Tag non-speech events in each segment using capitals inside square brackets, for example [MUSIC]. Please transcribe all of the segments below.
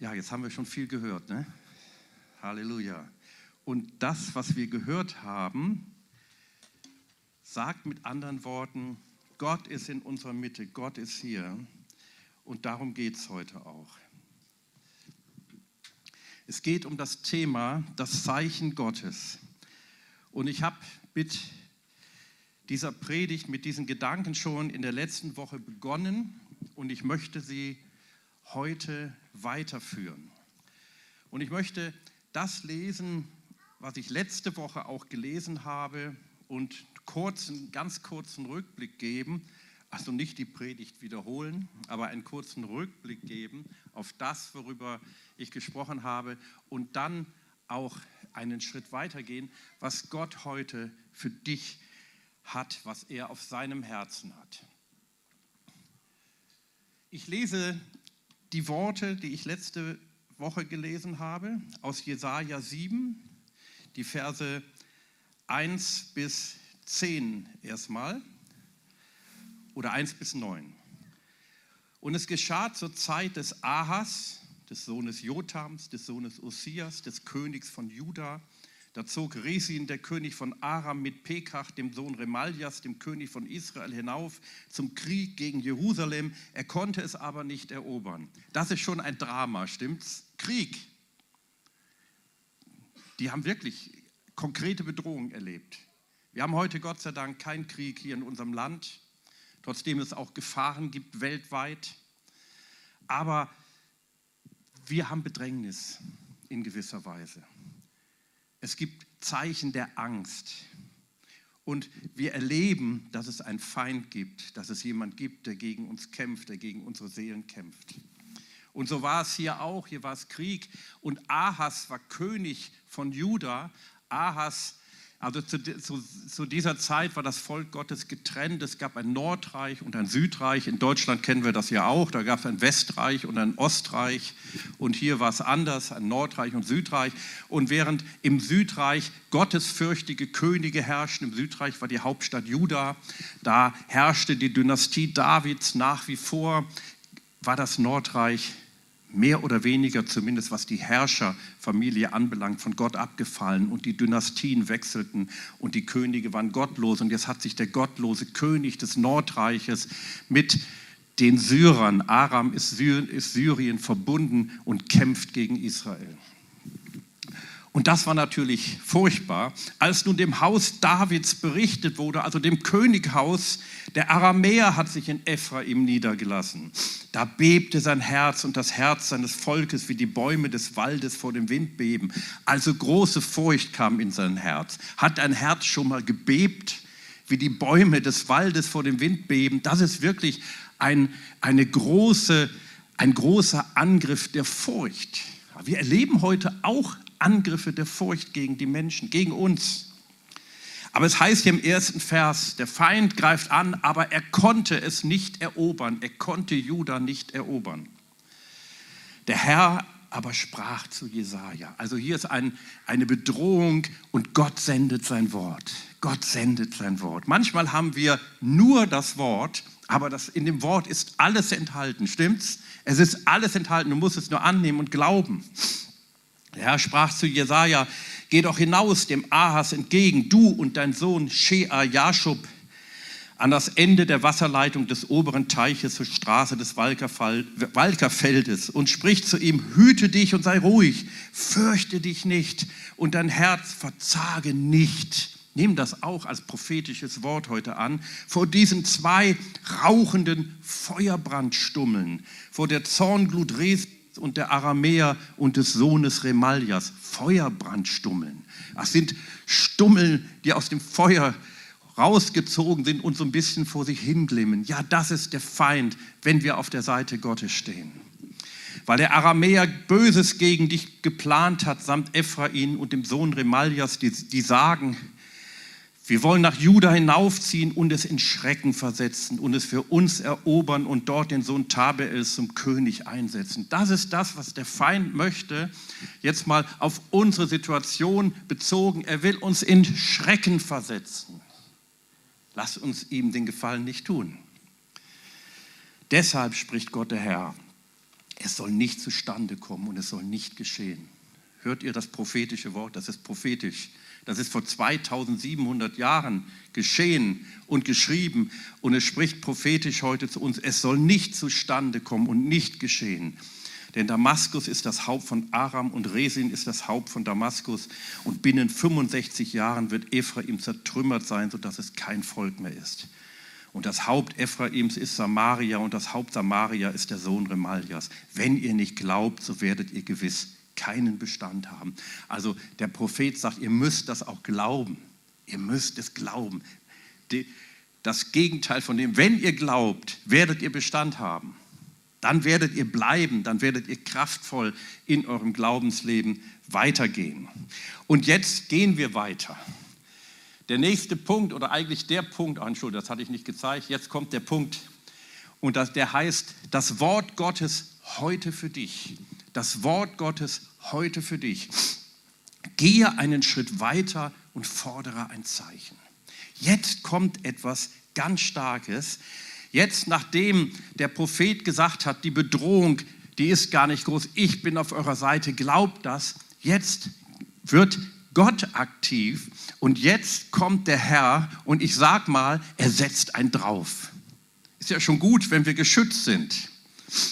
Ja, jetzt haben wir schon viel gehört, ne? Halleluja. Und das, was wir gehört haben, sagt mit anderen Worten, Gott ist in unserer Mitte, Gott ist hier. Und darum geht es heute auch. Es geht um das Thema, das Zeichen Gottes. Und ich habe mit dieser Predigt, mit diesen Gedanken schon in der letzten Woche begonnen und ich möchte sie heute weiterführen. Und ich möchte das lesen, was ich letzte Woche auch gelesen habe und kurzen, ganz kurzen Rückblick geben, also nicht die Predigt wiederholen, aber einen kurzen Rückblick geben auf das, worüber ich gesprochen habe und dann auch einen Schritt weitergehen, was Gott heute für dich hat, was er auf seinem Herzen hat. Ich lese die Worte, die ich letzte Woche gelesen habe, aus Jesaja 7, die Verse 1 bis 10 erstmal oder 1 bis 9. Und es geschah zur Zeit des Ahas, des Sohnes Jotams, des Sohnes Osias, des Königs von Juda, da zog Resin, der König von Aram, mit Pekach, dem Sohn Remaljas, dem König von Israel, hinauf zum Krieg gegen Jerusalem. Er konnte es aber nicht erobern. Das ist schon ein Drama, stimmt's? Krieg. Die haben wirklich konkrete Bedrohungen erlebt. Wir haben heute Gott sei Dank keinen Krieg hier in unserem Land, trotzdem es auch Gefahren gibt weltweit. Aber wir haben Bedrängnis in gewisser Weise. Es gibt Zeichen der Angst. Und wir erleben, dass es einen Feind gibt, dass es jemand gibt, der gegen uns kämpft, der gegen unsere Seelen kämpft. Und so war es hier auch, hier war es Krieg. Und Ahas war König von Juda. Ahas also zu, zu, zu, dieser Zeit war das Volk Gottes getrennt. Es gab ein Nordreich und ein Südreich. In Deutschland kennen wir das ja auch. Da gab es ein Westreich und ein Ostreich. Und hier war es anders, ein Nordreich und Südreich. Und während im Südreich gottesfürchtige Könige herrschten, im Südreich war die Hauptstadt Juda, da herrschte die Dynastie Davids nach wie vor, war das Nordreich mehr oder weniger zumindest was die Herrscherfamilie anbelangt, von Gott abgefallen und die Dynastien wechselten und die Könige waren gottlos. Und jetzt hat sich der gottlose König des Nordreiches mit den Syrern, Aram ist Syrien, verbunden und kämpft gegen Israel. Und das war natürlich furchtbar, als nun dem Haus Davids berichtet wurde, also dem Könighaus, der Aramäer hat sich in Ephraim niedergelassen. Da bebte sein Herz und das Herz seines Volkes wie die Bäume des Waldes vor dem Wind beben. Also große Furcht kam in sein Herz. Hat dein Herz schon mal gebebt, wie die Bäume des Waldes vor dem Wind beben? Das ist wirklich ein, eine große, ein großer Angriff der Furcht. Wir erleben heute auch Angriffe der Furcht gegen die Menschen, gegen uns. Aber es heißt hier im ersten Vers, der Feind greift an, aber er konnte es nicht erobern. Er konnte Juda nicht erobern. Der Herr aber sprach zu Jesaja. Also hier ist ein, eine Bedrohung und Gott sendet sein Wort. Gott sendet sein Wort. Manchmal haben wir nur das Wort, aber das, in dem Wort ist alles enthalten. Stimmt's? Es ist alles enthalten. Du musst es nur annehmen und glauben. Der Herr sprach zu Jesaja: Geh doch hinaus dem Ahas entgegen, du und dein Sohn Shea Jashub, an das Ende der Wasserleitung des oberen Teiches zur Straße des Walkerfeldes und sprich zu ihm: Hüte dich und sei ruhig, fürchte dich nicht und dein Herz verzage nicht. Nimm das auch als prophetisches Wort heute an. Vor diesen zwei rauchenden Feuerbrandstummeln, vor der Zornglut Res und der Aramäer und des Sohnes Remaljas, Feuerbrandstummeln. Das sind Stummeln, die aus dem Feuer rausgezogen sind und so ein bisschen vor sich hinglimmen. Ja, das ist der Feind, wenn wir auf der Seite Gottes stehen. Weil der Aramäer Böses gegen dich geplant hat, samt Ephraim und dem Sohn Remaljas, die, die sagen, wir wollen nach Juda hinaufziehen und es in Schrecken versetzen und es für uns erobern und dort den Sohn Tabeels zum König einsetzen. Das ist das, was der Feind möchte. Jetzt mal auf unsere Situation bezogen. Er will uns in Schrecken versetzen. Lass uns ihm den Gefallen nicht tun. Deshalb spricht Gott der Herr. Es soll nicht zustande kommen und es soll nicht geschehen. Hört ihr das prophetische Wort? Das ist prophetisch. Das ist vor 2700 Jahren geschehen und geschrieben und es spricht prophetisch heute zu uns. Es soll nicht zustande kommen und nicht geschehen. Denn Damaskus ist das Haupt von Aram und Resin ist das Haupt von Damaskus. Und binnen 65 Jahren wird Ephraim zertrümmert sein, sodass es kein Volk mehr ist. Und das Haupt Ephraims ist Samaria und das Haupt Samaria ist der Sohn Remaljas. Wenn ihr nicht glaubt, so werdet ihr gewiss keinen Bestand haben. Also der Prophet sagt, ihr müsst das auch glauben. Ihr müsst es glauben. Das Gegenteil von dem, wenn ihr glaubt, werdet ihr Bestand haben. Dann werdet ihr bleiben, dann werdet ihr kraftvoll in eurem Glaubensleben weitergehen. Und jetzt gehen wir weiter. Der nächste Punkt oder eigentlich der Punkt, oh, Entschuldigung, das hatte ich nicht gezeigt, jetzt kommt der Punkt und das, der heißt, das Wort Gottes heute für dich. Das Wort Gottes heute für dich. Gehe einen Schritt weiter und fordere ein Zeichen. Jetzt kommt etwas ganz Starkes. Jetzt, nachdem der Prophet gesagt hat, die Bedrohung, die ist gar nicht groß, ich bin auf eurer Seite, glaubt das. Jetzt wird Gott aktiv und jetzt kommt der Herr und ich sag mal, er setzt einen drauf. Ist ja schon gut, wenn wir geschützt sind.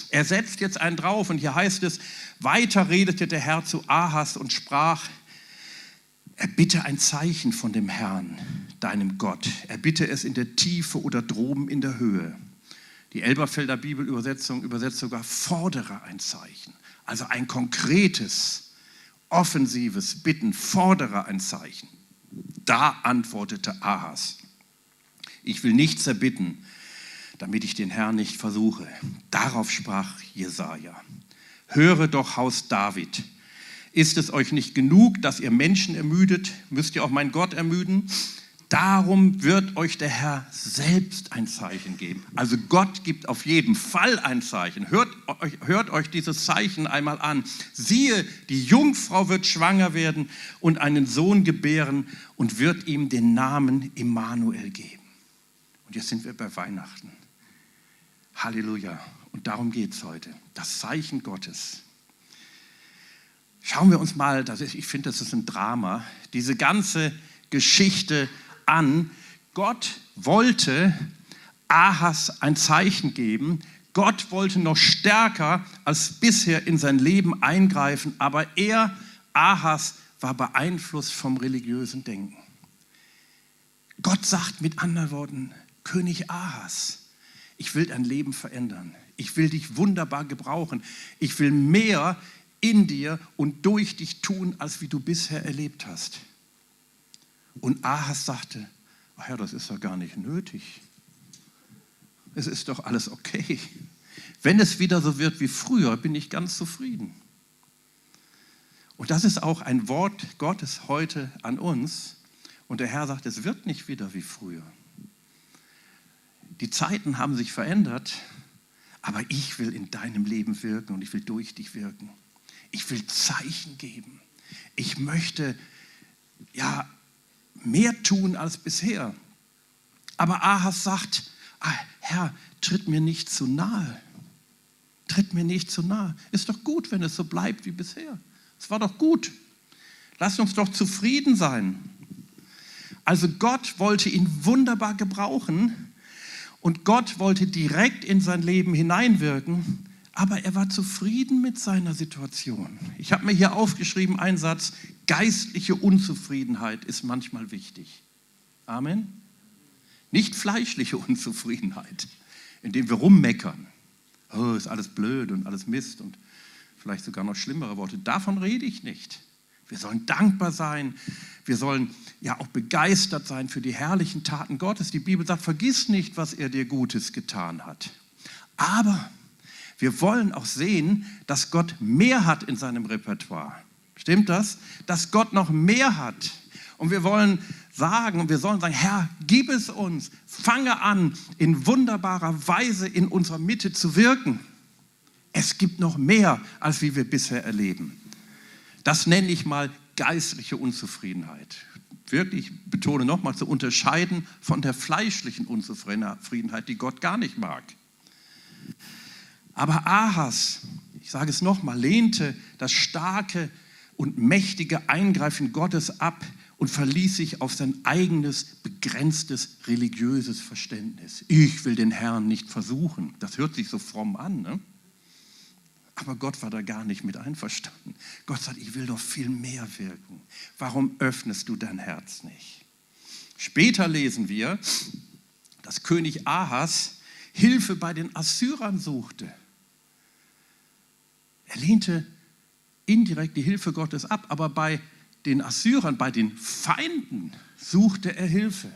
Er setzt jetzt einen drauf und hier heißt es, weiter redete der Herr zu Ahas und sprach, er bitte ein Zeichen von dem Herrn, deinem Gott. Er bitte es in der Tiefe oder droben in der Höhe. Die Elberfelder Bibelübersetzung übersetzt sogar, fordere ein Zeichen. Also ein konkretes, offensives Bitten, fordere ein Zeichen. Da antwortete Ahas, ich will nichts erbitten, damit ich den Herrn nicht versuche. Darauf sprach Jesaja: Höre doch, Haus David. Ist es euch nicht genug, dass ihr Menschen ermüdet? Müsst ihr auch meinen Gott ermüden? Darum wird euch der Herr selbst ein Zeichen geben. Also Gott gibt auf jeden Fall ein Zeichen. Hört, hört euch dieses Zeichen einmal an. Siehe, die Jungfrau wird schwanger werden und einen Sohn gebären und wird ihm den Namen Immanuel geben. Und jetzt sind wir bei Weihnachten. Halleluja. Und darum geht es heute. Das Zeichen Gottes. Schauen wir uns mal, das ist, ich finde, das ist ein Drama, diese ganze Geschichte an, Gott wollte Ahas ein Zeichen geben. Gott wollte noch stärker als bisher in sein Leben eingreifen, aber er, Ahas, war beeinflusst vom religiösen Denken. Gott sagt mit anderen Worten, König Ahas, ich will dein Leben verändern. Ich will dich wunderbar gebrauchen. Ich will mehr in dir und durch dich tun, als wie du bisher erlebt hast. Und Ahas sagte, ach Herr, das ist doch gar nicht nötig. Es ist doch alles okay. Wenn es wieder so wird wie früher, bin ich ganz zufrieden. Und das ist auch ein Wort Gottes heute an uns. Und der Herr sagt, es wird nicht wieder wie früher. Die Zeiten haben sich verändert, aber ich will in deinem Leben wirken und ich will durch dich wirken. Ich will Zeichen geben. Ich möchte ja mehr tun als bisher. Aber Ahas sagt, ah, Herr, tritt mir nicht zu nahe. Tritt mir nicht zu nahe. Ist doch gut, wenn es so bleibt wie bisher. Es war doch gut. Lass uns doch zufrieden sein. Also Gott wollte ihn wunderbar gebrauchen und Gott wollte direkt in sein Leben hineinwirken, aber er war zufrieden mit seiner Situation. Ich habe mir hier aufgeschrieben einen Satz, geistliche Unzufriedenheit ist manchmal wichtig. Amen. Nicht fleischliche [LAUGHS] Unzufriedenheit, indem wir rummeckern. Oh, ist alles blöd und alles Mist und vielleicht sogar noch schlimmere Worte. Davon rede ich nicht. Wir sollen dankbar sein. Wir sollen ja auch begeistert sein für die herrlichen Taten Gottes. Die Bibel sagt, vergiss nicht, was er dir Gutes getan hat. Aber wir wollen auch sehen, dass Gott mehr hat in seinem Repertoire. Stimmt das? Dass Gott noch mehr hat. Und wir wollen sagen und wir sollen sagen, Herr, gib es uns. Fange an, in wunderbarer Weise in unserer Mitte zu wirken. Es gibt noch mehr, als wie wir bisher erleben. Das nenne ich mal geistliche Unzufriedenheit. Wirklich, ich betone nochmal, zu unterscheiden von der fleischlichen Unzufriedenheit, die Gott gar nicht mag. Aber Ahas, ich sage es nochmal, lehnte das starke und mächtige Eingreifen Gottes ab und verließ sich auf sein eigenes, begrenztes religiöses Verständnis. Ich will den Herrn nicht versuchen. Das hört sich so fromm an. Ne? Aber Gott war da gar nicht mit einverstanden. Gott sagt, ich will doch viel mehr wirken. Warum öffnest du dein Herz nicht? Später lesen wir, dass König Ahas Hilfe bei den Assyrern suchte. Er lehnte indirekt die Hilfe Gottes ab, aber bei den Assyrern, bei den Feinden suchte er Hilfe.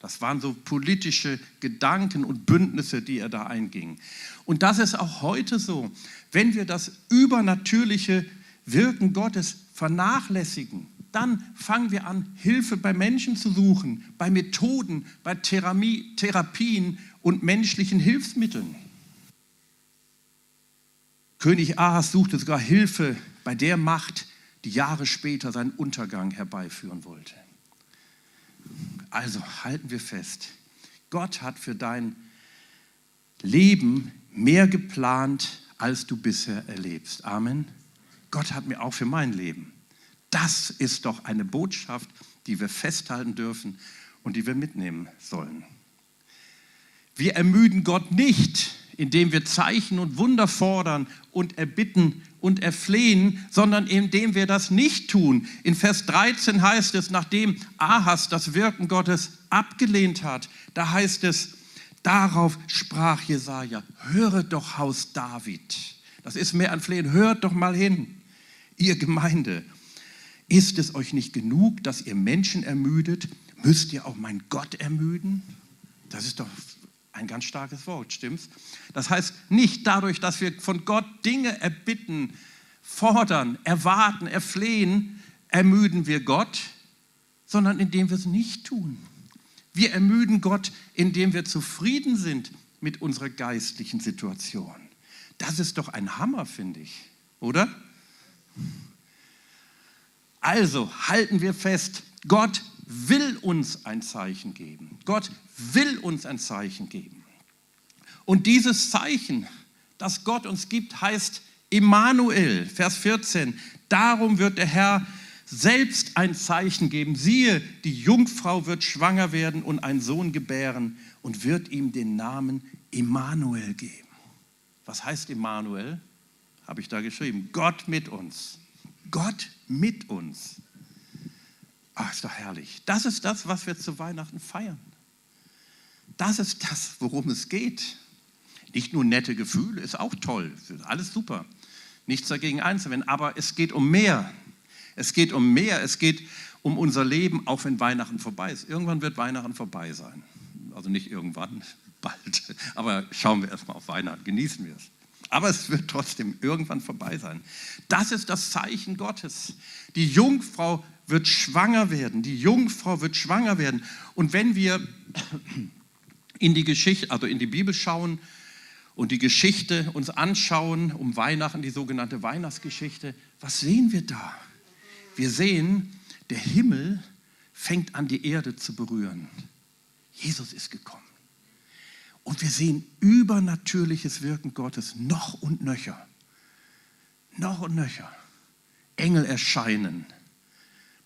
Das waren so politische Gedanken und Bündnisse, die er da einging. Und das ist auch heute so. Wenn wir das übernatürliche Wirken Gottes vernachlässigen, dann fangen wir an, Hilfe bei Menschen zu suchen, bei Methoden, bei Therapie, Therapien und menschlichen Hilfsmitteln. König Ahas suchte sogar Hilfe bei der Macht, die Jahre später seinen Untergang herbeiführen wollte. Also halten wir fest, Gott hat für dein Leben mehr geplant, als du bisher erlebst. Amen. Gott hat mir auch für mein Leben. Das ist doch eine Botschaft, die wir festhalten dürfen und die wir mitnehmen sollen. Wir ermüden Gott nicht, indem wir Zeichen und Wunder fordern und erbitten und erflehen, sondern indem wir das nicht tun. In Vers 13 heißt es, nachdem Ahas das Wirken Gottes abgelehnt hat, da heißt es, darauf sprach Jesaja, höre doch Haus David. Das ist mehr ein Flehen, hört doch mal hin, ihr Gemeinde. Ist es euch nicht genug, dass ihr Menschen ermüdet? Müsst ihr auch mein Gott ermüden? Das ist doch ein ganz starkes Wort, stimmt's? Das heißt, nicht dadurch, dass wir von Gott Dinge erbitten, fordern, erwarten, erflehen, ermüden wir Gott, sondern indem wir es nicht tun. Wir ermüden Gott, indem wir zufrieden sind mit unserer geistlichen Situation. Das ist doch ein Hammer, finde ich, oder? Also halten wir fest, Gott will uns ein Zeichen geben. Gott will uns ein Zeichen geben. Und dieses Zeichen, das Gott uns gibt, heißt Immanuel, Vers 14. Darum wird der Herr selbst ein Zeichen geben. Siehe, die Jungfrau wird schwanger werden und einen Sohn gebären und wird ihm den Namen Immanuel geben. Was heißt Immanuel? Habe ich da geschrieben. Gott mit uns. Gott mit uns. Ach, ist doch herrlich. Das ist das, was wir zu Weihnachten feiern. Das ist das, worum es geht. Nicht nur nette Gefühle, ist auch toll, alles super. Nichts dagegen einzuwenden, aber es geht um mehr. Es geht um mehr, es geht um unser Leben, auch wenn Weihnachten vorbei ist. Irgendwann wird Weihnachten vorbei sein. Also nicht irgendwann, [LAUGHS] bald. Aber schauen wir erstmal auf Weihnachten, genießen wir es. Aber es wird trotzdem irgendwann vorbei sein. Das ist das Zeichen Gottes. Die Jungfrau wird schwanger werden. Die Jungfrau wird schwanger werden. Und wenn wir in die Geschichte, also in die Bibel schauen und die Geschichte uns anschauen um Weihnachten, die sogenannte Weihnachtsgeschichte, was sehen wir da? Wir sehen, der Himmel fängt an, die Erde zu berühren. Jesus ist gekommen. Und wir sehen übernatürliches Wirken Gottes noch und nöcher. Noch und nöcher. Engel erscheinen.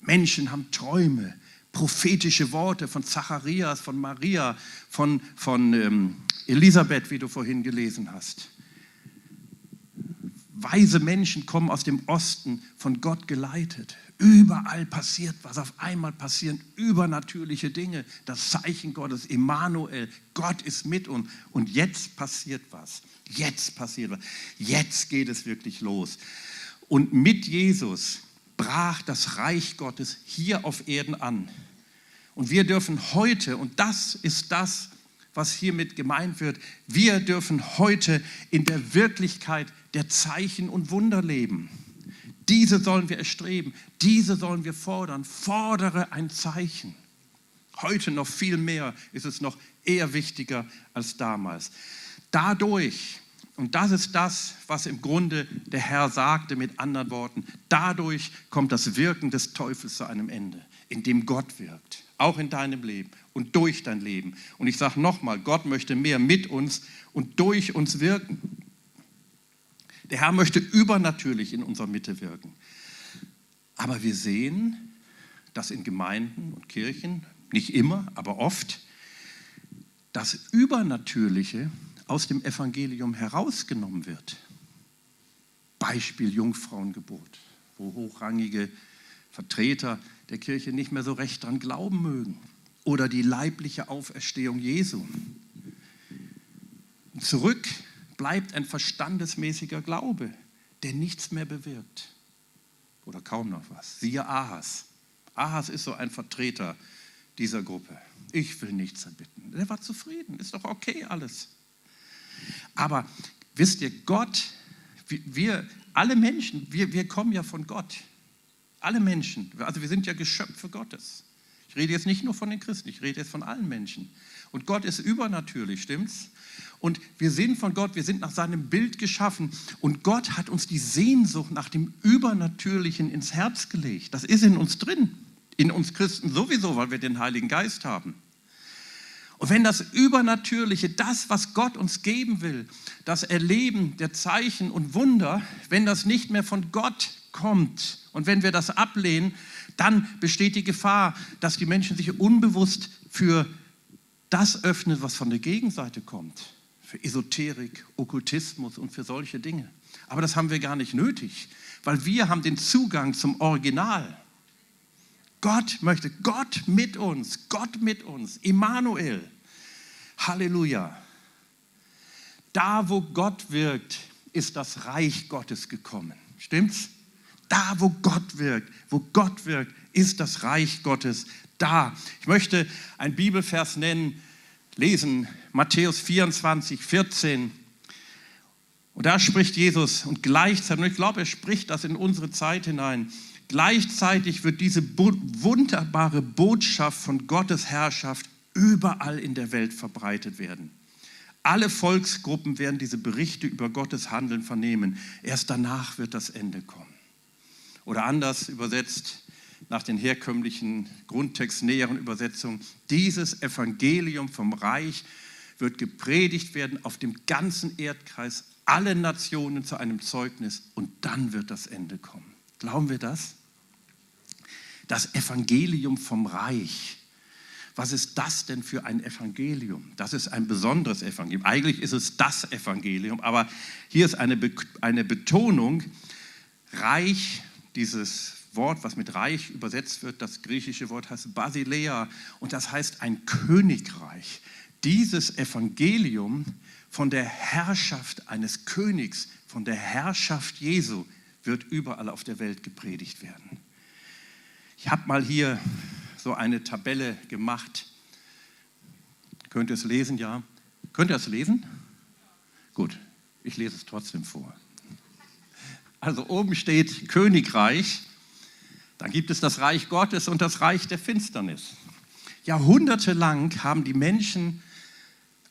Menschen haben Träume, prophetische Worte von Zacharias, von Maria, von, von ähm, Elisabeth, wie du vorhin gelesen hast. Weise Menschen kommen aus dem Osten, von Gott geleitet. Überall passiert was. Auf einmal passieren übernatürliche Dinge. Das Zeichen Gottes, Immanuel, Gott ist mit uns. Und jetzt passiert was. Jetzt passiert was. Jetzt geht es wirklich los. Und mit Jesus brach das Reich Gottes hier auf Erden an. Und wir dürfen heute, und das ist das, was hiermit gemeint wird, wir dürfen heute in der Wirklichkeit der Zeichen und Wunder leben. Diese sollen wir erstreben, diese sollen wir fordern. Fordere ein Zeichen. Heute noch viel mehr ist es noch eher wichtiger als damals. Dadurch, und das ist das, was im Grunde der Herr sagte mit anderen Worten, dadurch kommt das Wirken des Teufels zu einem Ende, indem Gott wirkt, auch in deinem Leben und durch dein Leben. Und ich sage nochmal, Gott möchte mehr mit uns und durch uns wirken. Der Herr möchte übernatürlich in unserer Mitte wirken. Aber wir sehen, dass in Gemeinden und Kirchen, nicht immer, aber oft, das Übernatürliche aus dem Evangelium herausgenommen wird. Beispiel Jungfrauengebot, wo hochrangige Vertreter der Kirche nicht mehr so recht dran glauben mögen. Oder die leibliche Auferstehung Jesu. Zurück bleibt ein verstandesmäßiger Glaube, der nichts mehr bewirkt. Oder kaum noch was. Siehe Ahas. Ahas ist so ein Vertreter dieser Gruppe. Ich will nichts erbitten. Der war zufrieden, ist doch okay alles. Aber wisst ihr, Gott, wir, alle Menschen, wir, wir kommen ja von Gott. Alle Menschen, also wir sind ja Geschöpfe Gottes. Ich rede jetzt nicht nur von den Christen, ich rede jetzt von allen Menschen. Und Gott ist übernatürlich, stimmt's? Und wir sind von Gott, wir sind nach seinem Bild geschaffen. Und Gott hat uns die Sehnsucht nach dem Übernatürlichen ins Herz gelegt. Das ist in uns drin. In uns Christen sowieso, weil wir den Heiligen Geist haben. Und wenn das Übernatürliche, das, was Gott uns geben will, das Erleben der Zeichen und Wunder, wenn das nicht mehr von Gott kommt und wenn wir das ablehnen, dann besteht die Gefahr, dass die Menschen sich unbewusst für das öffnen, was von der Gegenseite kommt. Für Esoterik, Okkultismus und für solche Dinge. Aber das haben wir gar nicht nötig, weil wir haben den Zugang zum Original. Gott möchte, Gott mit uns, Gott mit uns, Immanuel. Halleluja. Da, wo Gott wirkt, ist das Reich Gottes gekommen. Stimmt's? Da, wo Gott wirkt, wo Gott wirkt, ist das Reich Gottes da. Ich möchte ein Bibelvers nennen, lesen, Matthäus 24, 14. Und da spricht Jesus und gleichzeitig, und ich glaube, er spricht das in unsere Zeit hinein, Gleichzeitig wird diese wunderbare Botschaft von Gottes Herrschaft überall in der Welt verbreitet werden. Alle Volksgruppen werden diese Berichte über Gottes Handeln vernehmen. Erst danach wird das Ende kommen. Oder anders übersetzt, nach den herkömmlichen grundtextnäheren Übersetzungen, dieses Evangelium vom Reich wird gepredigt werden auf dem ganzen Erdkreis, alle Nationen zu einem Zeugnis und dann wird das Ende kommen. Glauben wir das? Das Evangelium vom Reich. Was ist das denn für ein Evangelium? Das ist ein besonderes Evangelium. Eigentlich ist es das Evangelium, aber hier ist eine, Be eine Betonung. Reich, dieses Wort, was mit Reich übersetzt wird, das griechische Wort heißt Basilea und das heißt ein Königreich. Dieses Evangelium von der Herrschaft eines Königs, von der Herrschaft Jesu wird überall auf der Welt gepredigt werden. Ich habe mal hier so eine Tabelle gemacht. Könnt ihr es lesen? Ja. Könnt ihr es lesen? Gut, ich lese es trotzdem vor. Also oben steht Königreich, dann gibt es das Reich Gottes und das Reich der Finsternis. Jahrhundertelang haben die Menschen,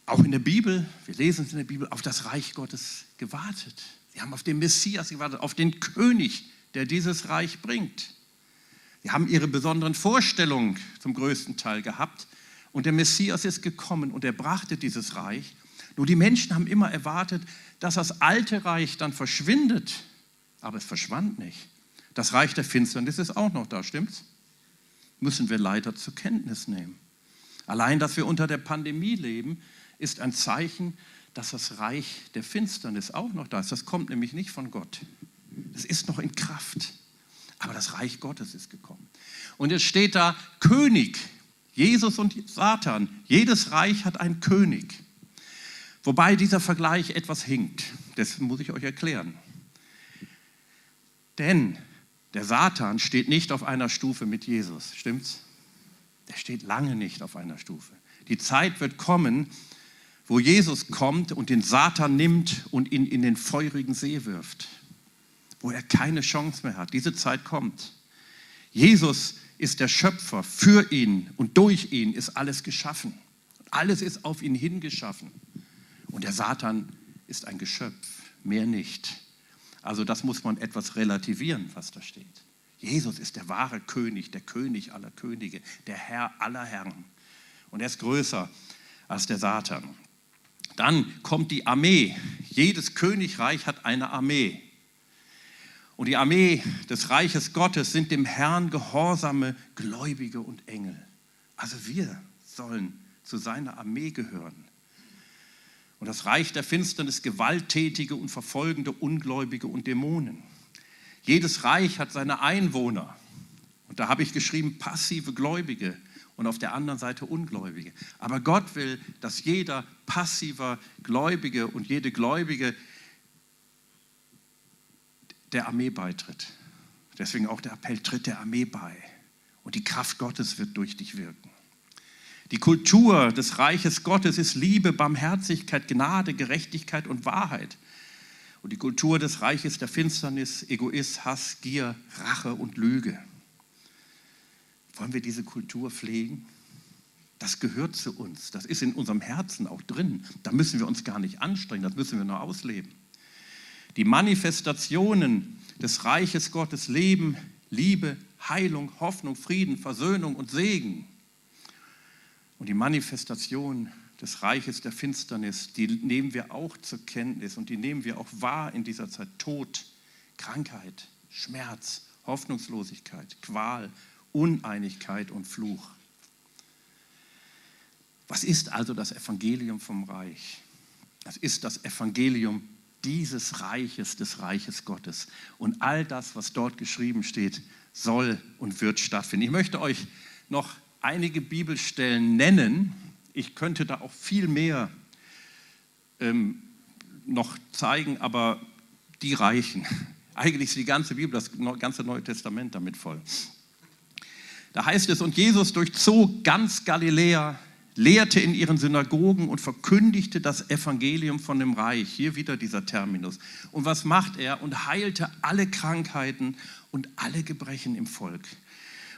auch in der Bibel, wir lesen es in der Bibel, auf das Reich Gottes gewartet. Sie haben auf den Messias gewartet, auf den König, der dieses Reich bringt. Sie haben ihre besonderen Vorstellungen zum größten Teil gehabt. Und der Messias ist gekommen und er brachte dieses Reich. Nur die Menschen haben immer erwartet, dass das alte Reich dann verschwindet. Aber es verschwand nicht. Das Reich der Finsternis ist auch noch da, stimmt's? Müssen wir leider zur Kenntnis nehmen. Allein, dass wir unter der Pandemie leben, ist ein Zeichen, dass das Reich der Finsternis auch noch da ist. Das kommt nämlich nicht von Gott. Es ist noch in Kraft. Aber das Reich Gottes ist gekommen. Und es steht da König, Jesus und Satan. Jedes Reich hat einen König. Wobei dieser Vergleich etwas hinkt. Das muss ich euch erklären. Denn der Satan steht nicht auf einer Stufe mit Jesus, stimmt's? Der steht lange nicht auf einer Stufe. Die Zeit wird kommen, wo Jesus kommt und den Satan nimmt und ihn in den feurigen See wirft, wo er keine Chance mehr hat. Diese Zeit kommt. Jesus ist der Schöpfer. Für ihn und durch ihn ist alles geschaffen. Alles ist auf ihn hingeschaffen. Und der Satan ist ein Geschöpf, mehr nicht. Also das muss man etwas relativieren, was da steht. Jesus ist der wahre König, der König aller Könige, der Herr aller Herren. Und er ist größer als der Satan. Dann kommt die Armee. Jedes Königreich hat eine Armee. Und die Armee des Reiches Gottes sind dem Herrn gehorsame Gläubige und Engel. Also wir sollen zu seiner Armee gehören. Und das Reich der Finsternis gewalttätige und verfolgende Ungläubige und Dämonen. Jedes Reich hat seine Einwohner. Und da habe ich geschrieben, passive Gläubige und auf der anderen Seite Ungläubige. Aber Gott will, dass jeder passiver Gläubige und jede Gläubige der Armee beitritt. Deswegen auch der Appell, tritt der Armee bei. Und die Kraft Gottes wird durch dich wirken. Die Kultur des Reiches Gottes ist Liebe, Barmherzigkeit, Gnade, Gerechtigkeit und Wahrheit. Und die Kultur des Reiches der Finsternis, Egoist, Hass, Gier, Rache und Lüge. Wollen wir diese Kultur pflegen? Das gehört zu uns. Das ist in unserem Herzen auch drin. Da müssen wir uns gar nicht anstrengen. Das müssen wir nur ausleben. Die Manifestationen des Reiches Gottes Leben, Liebe, Heilung, Hoffnung, Frieden, Versöhnung und Segen. Und die Manifestation des Reiches der Finsternis, die nehmen wir auch zur Kenntnis und die nehmen wir auch wahr in dieser Zeit. Tod, Krankheit, Schmerz, Hoffnungslosigkeit, Qual, Uneinigkeit und Fluch. Was ist also das Evangelium vom Reich? Das ist das Evangelium dieses Reiches, des Reiches Gottes. Und all das, was dort geschrieben steht, soll und wird stattfinden. Ich möchte euch noch einige Bibelstellen nennen. Ich könnte da auch viel mehr ähm, noch zeigen, aber die reichen. [LAUGHS] Eigentlich ist die ganze Bibel, das ganze Neue Testament damit voll. Da heißt es, und Jesus durchzog ganz Galiläa, lehrte in ihren Synagogen und verkündigte das Evangelium von dem Reich. Hier wieder dieser Terminus. Und was macht er? Und heilte alle Krankheiten und alle Gebrechen im Volk.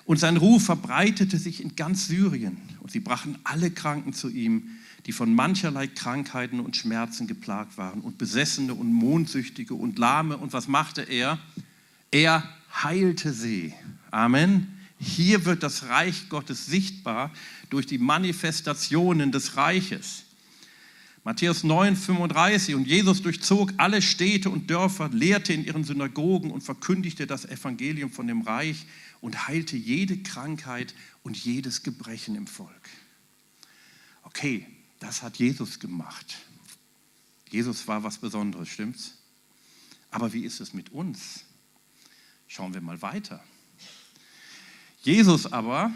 Und sein Ruf verbreitete sich in ganz Syrien. Und sie brachten alle Kranken zu ihm, die von mancherlei Krankheiten und Schmerzen geplagt waren. Und Besessene und Mondsüchtige und Lahme. Und was machte er? Er heilte sie. Amen. Hier wird das Reich Gottes sichtbar durch die Manifestationen des Reiches. Matthäus 9, 35. Und Jesus durchzog alle Städte und Dörfer, lehrte in ihren Synagogen und verkündigte das Evangelium von dem Reich und heilte jede Krankheit und jedes Gebrechen im Volk. Okay, das hat Jesus gemacht. Jesus war was Besonderes, stimmt's? Aber wie ist es mit uns? Schauen wir mal weiter. Jesus aber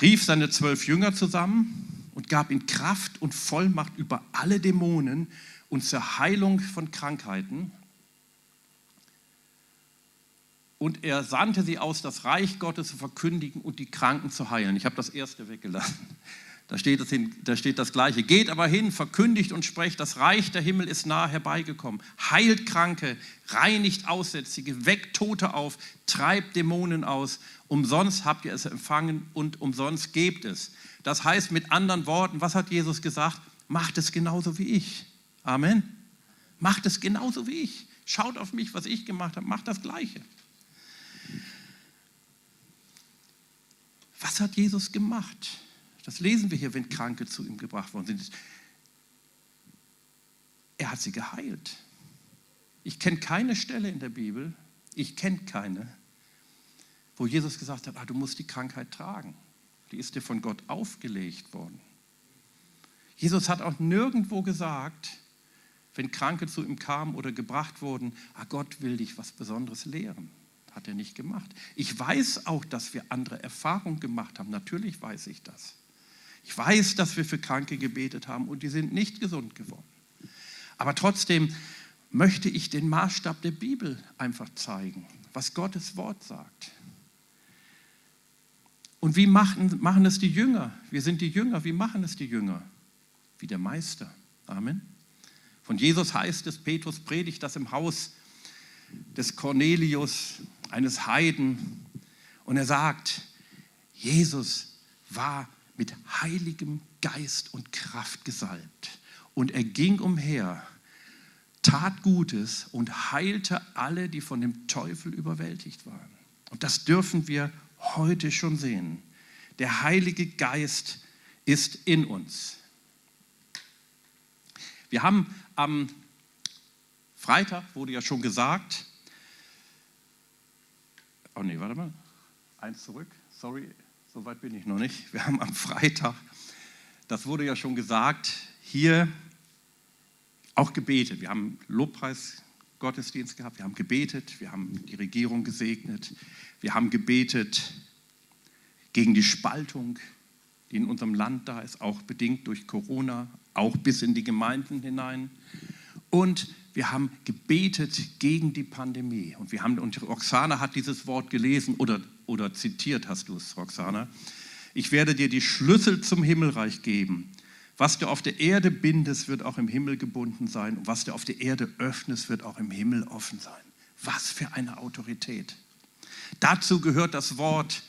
rief seine zwölf Jünger zusammen und gab ihnen Kraft und Vollmacht über alle Dämonen und zur Heilung von Krankheiten. Und er sandte sie aus, das Reich Gottes zu verkündigen und die Kranken zu heilen. Ich habe das erste weggelassen. Da steht, das hin, da steht das Gleiche. Geht aber hin, verkündigt und sprecht, das Reich der Himmel ist nahe herbeigekommen. Heilt Kranke, reinigt Aussätzige, weckt Tote auf, treibt Dämonen aus. Umsonst habt ihr es empfangen und umsonst gebt es. Das heißt mit anderen Worten, was hat Jesus gesagt? Macht es genauso wie ich. Amen. Macht es genauso wie ich. Schaut auf mich, was ich gemacht habe, macht das Gleiche. Was hat Jesus gemacht? Das lesen wir hier, wenn Kranke zu ihm gebracht worden sind. Er hat sie geheilt. Ich kenne keine Stelle in der Bibel, ich kenne keine, wo Jesus gesagt hat, ah, du musst die Krankheit tragen. Die ist dir von Gott aufgelegt worden. Jesus hat auch nirgendwo gesagt, wenn Kranke zu ihm kamen oder gebracht wurden, ah, Gott will dich was Besonderes lehren. Hat er nicht gemacht. Ich weiß auch, dass wir andere Erfahrungen gemacht haben. Natürlich weiß ich das. Ich weiß, dass wir für Kranke gebetet haben und die sind nicht gesund geworden. Aber trotzdem möchte ich den Maßstab der Bibel einfach zeigen, was Gottes Wort sagt. Und wie machen, machen es die Jünger? Wir sind die Jünger. Wie machen es die Jünger? Wie der Meister. Amen. Von Jesus heißt es, Petrus predigt das im Haus des Cornelius, eines Heiden. Und er sagt, Jesus war mit heiligem Geist und Kraft gesalbt. Und er ging umher, tat Gutes und heilte alle, die von dem Teufel überwältigt waren. Und das dürfen wir heute schon sehen. Der Heilige Geist ist in uns. Wir haben am Freitag, wurde ja schon gesagt, oh nee, warte mal, eins zurück, sorry, so weit bin ich noch nicht. Wir haben am Freitag, das wurde ja schon gesagt, hier auch gebetet. Wir haben Lobpreis Gottesdienst gehabt, wir haben gebetet, wir haben die Regierung gesegnet, wir haben gebetet gegen die Spaltung, die in unserem Land da ist, auch bedingt durch Corona, auch bis in die Gemeinden hinein. Und wir haben gebetet gegen die Pandemie. Und, wir haben, und Roxana hat dieses Wort gelesen oder, oder zitiert, hast du es, Roxana. Ich werde dir die Schlüssel zum Himmelreich geben. Was du auf der Erde bindest, wird auch im Himmel gebunden sein. Und was du auf der Erde öffnest, wird auch im Himmel offen sein. Was für eine Autorität. Dazu gehört das Wort,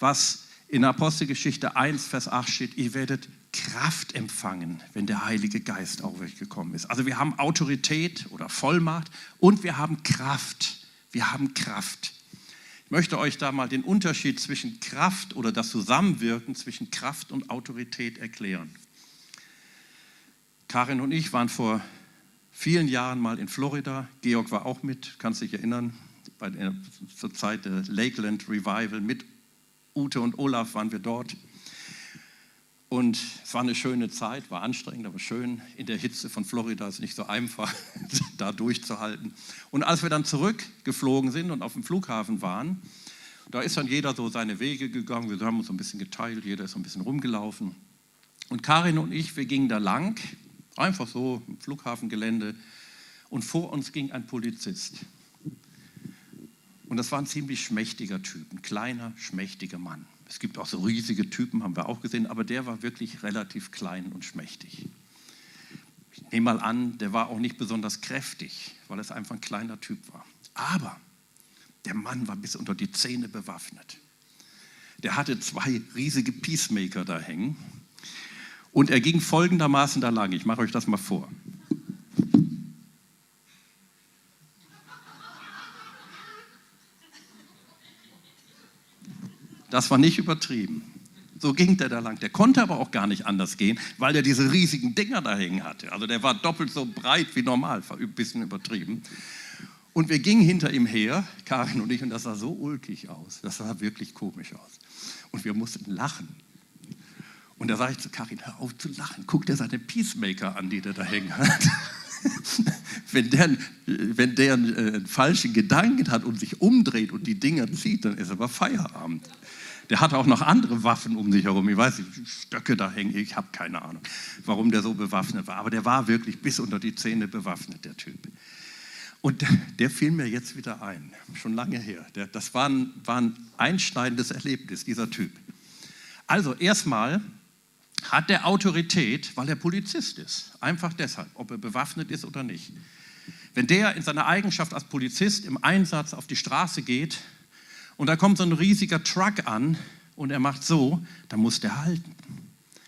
was in Apostelgeschichte 1, Vers 8 steht, ihr werdet Kraft empfangen, wenn der Heilige Geist auf euch gekommen ist. Also wir haben Autorität oder Vollmacht und wir haben Kraft. Wir haben Kraft. Ich möchte euch da mal den Unterschied zwischen Kraft oder das Zusammenwirken zwischen Kraft und Autorität erklären. Karin und ich waren vor vielen Jahren mal in Florida. Georg war auch mit, kannst dich erinnern, bei der, zur Zeit der Lakeland Revival. Mit Ute und Olaf waren wir dort. Und es war eine schöne Zeit, war anstrengend, aber schön. In der Hitze von Florida ist nicht so einfach, [LAUGHS] da durchzuhalten. Und als wir dann zurückgeflogen sind und auf dem Flughafen waren, da ist dann jeder so seine Wege gegangen. Wir haben uns ein bisschen geteilt, jeder ist so ein bisschen rumgelaufen. Und Karin und ich, wir gingen da lang Einfach so im Flughafengelände. Und vor uns ging ein Polizist. Und das war ein ziemlich schmächtiger Typ, ein kleiner, schmächtiger Mann. Es gibt auch so riesige Typen, haben wir auch gesehen, aber der war wirklich relativ klein und schmächtig. Ich nehme mal an, der war auch nicht besonders kräftig, weil es einfach ein kleiner Typ war. Aber der Mann war bis unter die Zähne bewaffnet. Der hatte zwei riesige Peacemaker da hängen und er ging folgendermaßen da lang. Ich mache euch das mal vor. Das war nicht übertrieben. So ging der da lang. Der konnte aber auch gar nicht anders gehen, weil er diese riesigen Dinger da hängen hatte. Also der war doppelt so breit wie normal, war ein bisschen übertrieben. Und wir gingen hinter ihm her, Karin und ich, und das sah so ulkig aus. Das sah wirklich komisch aus. Und wir mussten lachen. Und da sage ich zu Karin, hör auf zu lachen, guck dir seine Peacemaker an, die der da hängen hat. [LAUGHS] wenn der, wenn der einen, äh, einen falschen Gedanken hat und sich umdreht und die Dinger zieht, dann ist aber Feierabend. Der hat auch noch andere Waffen um sich herum. Ich weiß nicht, Stöcke da hängen, ich habe keine Ahnung, warum der so bewaffnet war. Aber der war wirklich bis unter die Zähne bewaffnet, der Typ. Und der fiel mir jetzt wieder ein, schon lange her. Der, das war ein, war ein einschneidendes Erlebnis, dieser Typ. Also erstmal hat er Autorität, weil er Polizist ist. Einfach deshalb, ob er bewaffnet ist oder nicht. Wenn der in seiner Eigenschaft als Polizist im Einsatz auf die Straße geht und da kommt so ein riesiger Truck an und er macht so, dann muss der halten.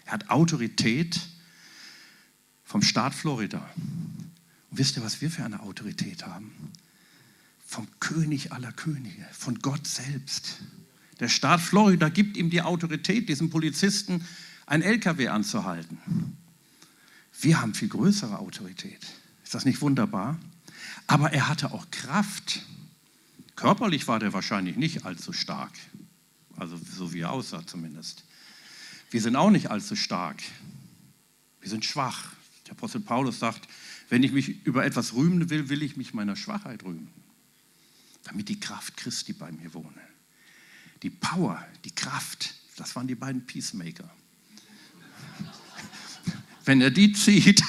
Er hat Autorität vom Staat Florida. Und wisst ihr, was wir für eine Autorität haben? Vom König aller Könige, von Gott selbst. Der Staat Florida gibt ihm die Autorität, diesem Polizisten ein LKW anzuhalten. Wir haben viel größere Autorität. Ist das nicht wunderbar? Aber er hatte auch Kraft. Körperlich war der wahrscheinlich nicht allzu stark. Also so wie er aussah zumindest. Wir sind auch nicht allzu stark. Wir sind schwach. Der Apostel Paulus sagt, wenn ich mich über etwas rühmen will, will ich mich meiner Schwachheit rühmen, damit die Kraft Christi bei mir wohne. Die Power, die Kraft, das waren die beiden Peacemaker. Wenn er die zieht,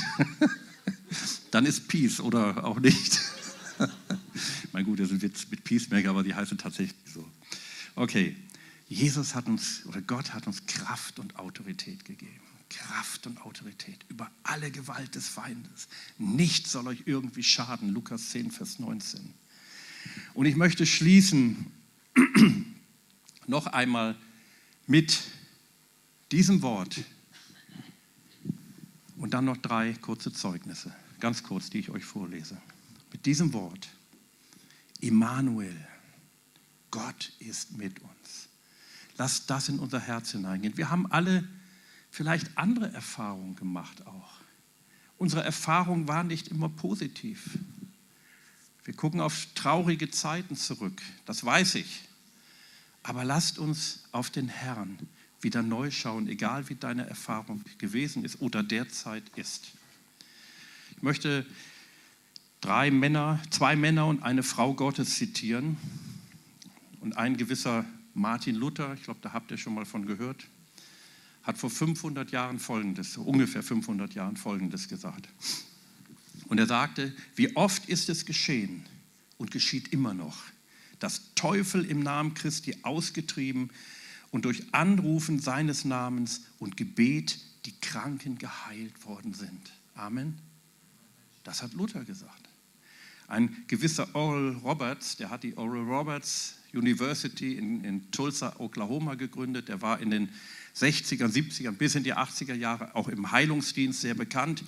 [LAUGHS] dann ist Peace oder auch nicht. Mein gut, das ist jetzt mit Peacemaker, aber die heißen tatsächlich so. Okay, Jesus hat uns, oder Gott hat uns Kraft und Autorität gegeben. Kraft und Autorität über alle Gewalt des Feindes. Nichts soll euch irgendwie schaden. Lukas 10, Vers 19. Und ich möchte schließen noch einmal mit diesem Wort, und dann noch drei kurze Zeugnisse, ganz kurz, die ich euch vorlese. Mit diesem Wort, Immanuel, Gott ist mit uns. Lasst das in unser Herz hineingehen. Wir haben alle vielleicht andere Erfahrungen gemacht auch. Unsere Erfahrung war nicht immer positiv. Wir gucken auf traurige Zeiten zurück, das weiß ich. Aber lasst uns auf den Herrn wieder neu schauen, egal wie deine Erfahrung gewesen ist oder derzeit ist. Ich möchte drei Männer, zwei Männer und eine Frau Gottes zitieren. Und ein gewisser Martin Luther, ich glaube, da habt ihr schon mal von gehört, hat vor 500 Jahren Folgendes, ungefähr 500 Jahren Folgendes gesagt. Und er sagte, wie oft ist es geschehen und geschieht immer noch, dass Teufel im Namen Christi ausgetrieben und durch Anrufen seines Namens und Gebet die Kranken geheilt worden sind. Amen. Das hat Luther gesagt. Ein gewisser Oral Roberts, der hat die Oral Roberts University in, in Tulsa, Oklahoma gegründet. Der war in den 60er, 70er bis in die 80er Jahre auch im Heilungsdienst sehr bekannt.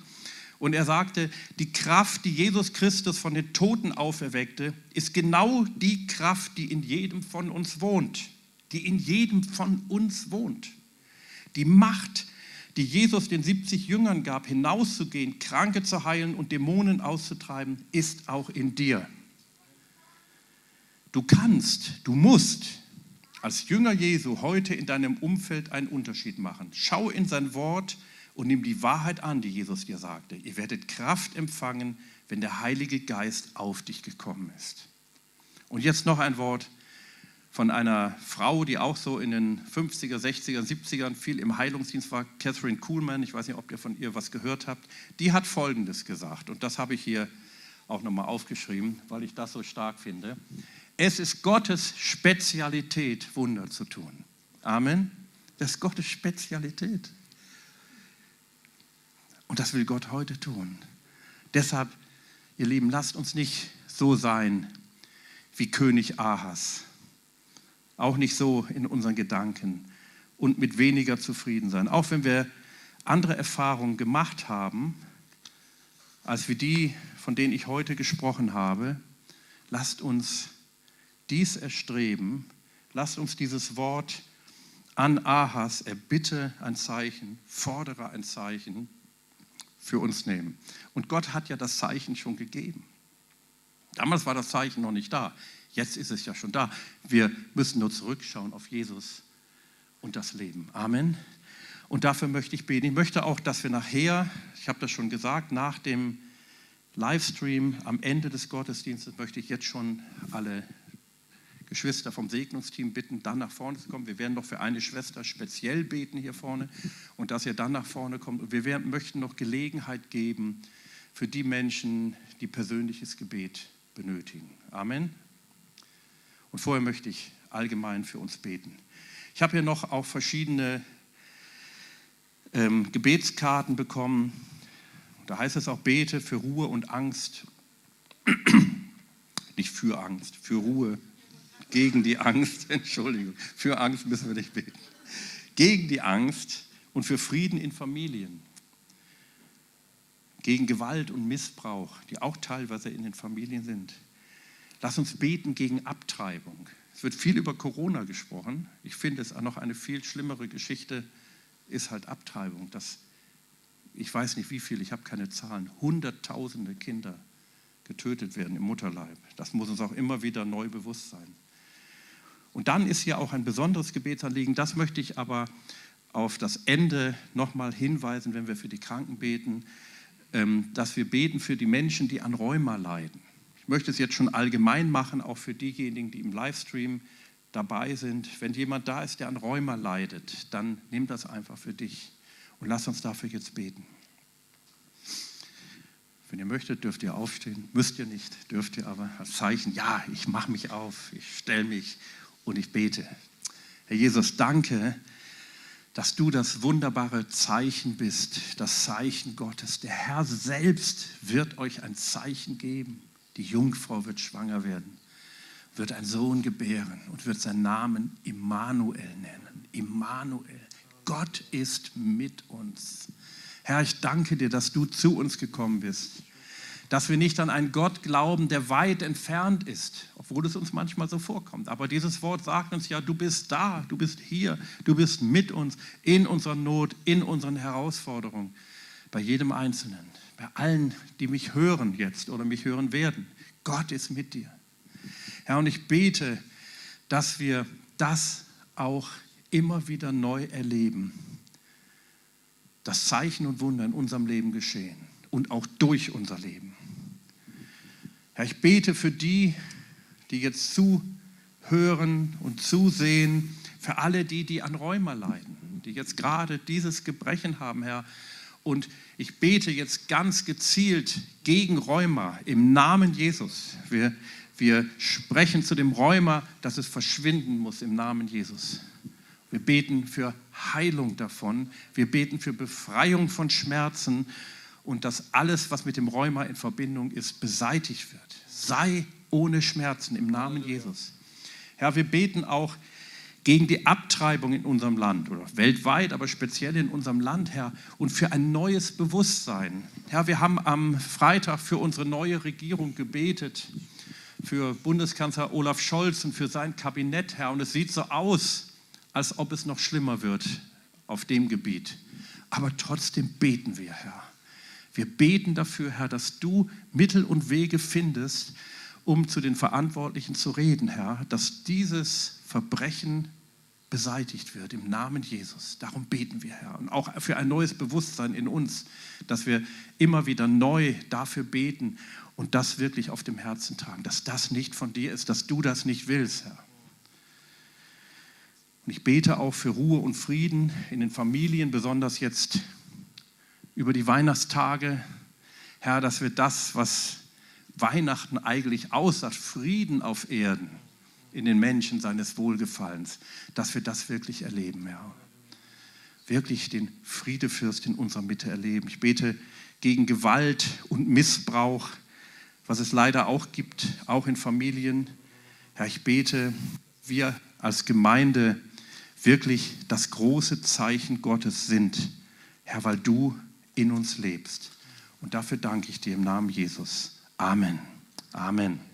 Und er sagte, die Kraft, die Jesus Christus von den Toten auferweckte, ist genau die Kraft, die in jedem von uns wohnt. Die in jedem von uns wohnt. Die Macht, die Jesus den 70 Jüngern gab, hinauszugehen, Kranke zu heilen und Dämonen auszutreiben, ist auch in dir. Du kannst, du musst als Jünger Jesu heute in deinem Umfeld einen Unterschied machen. Schau in sein Wort und nimm die Wahrheit an, die Jesus dir sagte. Ihr werdet Kraft empfangen, wenn der Heilige Geist auf dich gekommen ist. Und jetzt noch ein Wort von einer Frau, die auch so in den 50er, 60er, 70ern viel im Heilungsdienst war, Catherine Kuhlmann. Ich weiß nicht, ob ihr von ihr was gehört habt. Die hat Folgendes gesagt, und das habe ich hier auch nochmal aufgeschrieben, weil ich das so stark finde. Es ist Gottes Spezialität, Wunder zu tun. Amen. Das ist Gottes Spezialität. Und das will Gott heute tun. Deshalb, ihr Lieben, lasst uns nicht so sein wie König Ahas auch nicht so in unseren Gedanken und mit weniger zufrieden sein. Auch wenn wir andere Erfahrungen gemacht haben, als wie die, von denen ich heute gesprochen habe, lasst uns dies erstreben, lasst uns dieses Wort an Ahas, erbitte ein Zeichen, fordere ein Zeichen für uns nehmen. Und Gott hat ja das Zeichen schon gegeben. Damals war das Zeichen noch nicht da. Jetzt ist es ja schon da. Wir müssen nur zurückschauen auf Jesus und das Leben. Amen. Und dafür möchte ich beten. Ich möchte auch, dass wir nachher, ich habe das schon gesagt, nach dem Livestream am Ende des Gottesdienstes möchte ich jetzt schon alle Geschwister vom Segnungsteam bitten, dann nach vorne zu kommen. Wir werden noch für eine Schwester speziell beten hier vorne und dass ihr dann nach vorne kommt. Und wir werden, möchten noch Gelegenheit geben für die Menschen, die persönliches Gebet benötigen. Amen. Und vorher möchte ich allgemein für uns beten. Ich habe hier noch auch verschiedene ähm, Gebetskarten bekommen. Da heißt es auch, bete für Ruhe und Angst. [CLEARS THROAT] nicht für Angst, für Ruhe. Gegen die Angst, [LAUGHS] Entschuldigung, für Angst müssen wir nicht beten. Gegen die Angst und für Frieden in Familien. Gegen Gewalt und Missbrauch, die auch teilweise in den Familien sind Lass uns beten gegen Abtreibung. Es wird viel über Corona gesprochen. Ich finde es auch noch eine viel schlimmere Geschichte ist halt Abtreibung. Das, ich weiß nicht wie viel, ich habe keine Zahlen. Hunderttausende Kinder getötet werden im Mutterleib. Das muss uns auch immer wieder neu bewusst sein. Und dann ist hier auch ein besonderes Gebetsanliegen. Das möchte ich aber auf das Ende nochmal hinweisen, wenn wir für die Kranken beten, ähm, dass wir beten für die Menschen, die an Rheuma leiden. Ich möchte es jetzt schon allgemein machen, auch für diejenigen, die im Livestream dabei sind. Wenn jemand da ist, der an Rheuma leidet, dann nimm das einfach für dich und lass uns dafür jetzt beten. Wenn ihr möchtet, dürft ihr aufstehen. Müsst ihr nicht, dürft ihr aber als Zeichen, ja, ich mache mich auf, ich stelle mich und ich bete. Herr Jesus, danke, dass du das wunderbare Zeichen bist, das Zeichen Gottes. Der Herr selbst wird euch ein Zeichen geben. Die Jungfrau wird schwanger werden, wird einen Sohn gebären und wird seinen Namen Immanuel nennen. Immanuel. Gott ist mit uns. Herr, ich danke dir, dass du zu uns gekommen bist. Dass wir nicht an einen Gott glauben, der weit entfernt ist, obwohl es uns manchmal so vorkommt. Aber dieses Wort sagt uns ja, du bist da, du bist hier, du bist mit uns in unserer Not, in unseren Herausforderungen, bei jedem Einzelnen. Bei allen, die mich hören jetzt oder mich hören werden. Gott ist mit dir. Herr, und ich bete, dass wir das auch immer wieder neu erleben, dass Zeichen und Wunder in unserem Leben geschehen und auch durch unser Leben. Herr, ich bete für die, die jetzt zuhören und zusehen, für alle die, die an Rheuma leiden, die jetzt gerade dieses Gebrechen haben, Herr. Und ich bete jetzt ganz gezielt gegen Rheuma im Namen Jesus. Wir, wir sprechen zu dem Rheuma, dass es verschwinden muss im Namen Jesus. Wir beten für Heilung davon. Wir beten für Befreiung von Schmerzen und dass alles, was mit dem Rheuma in Verbindung ist, beseitigt wird. Sei ohne Schmerzen im Namen Jesus. Herr, wir beten auch gegen die Abtreibung in unserem Land oder weltweit, aber speziell in unserem Land, Herr, und für ein neues Bewusstsein. Herr, wir haben am Freitag für unsere neue Regierung gebetet, für Bundeskanzler Olaf Scholz und für sein Kabinett, Herr, und es sieht so aus, als ob es noch schlimmer wird auf dem Gebiet. Aber trotzdem beten wir, Herr. Wir beten dafür, Herr, dass du Mittel und Wege findest, um zu den Verantwortlichen zu reden, Herr, dass dieses Verbrechen beseitigt wird im Namen Jesus. Darum beten wir, Herr. Und auch für ein neues Bewusstsein in uns, dass wir immer wieder neu dafür beten und das wirklich auf dem Herzen tragen, dass das nicht von dir ist, dass du das nicht willst, Herr. Und ich bete auch für Ruhe und Frieden in den Familien, besonders jetzt über die Weihnachtstage. Herr, dass wir das, was Weihnachten eigentlich aussagt, Frieden auf Erden, in den Menschen seines Wohlgefallens, dass wir das wirklich erleben, Herr. Wirklich den Friedefürst in unserer Mitte erleben. Ich bete gegen Gewalt und Missbrauch, was es leider auch gibt, auch in Familien. Herr, ich bete, wir als Gemeinde wirklich das große Zeichen Gottes sind, Herr, weil du in uns lebst. Und dafür danke ich dir im Namen Jesus. Amen. Amen.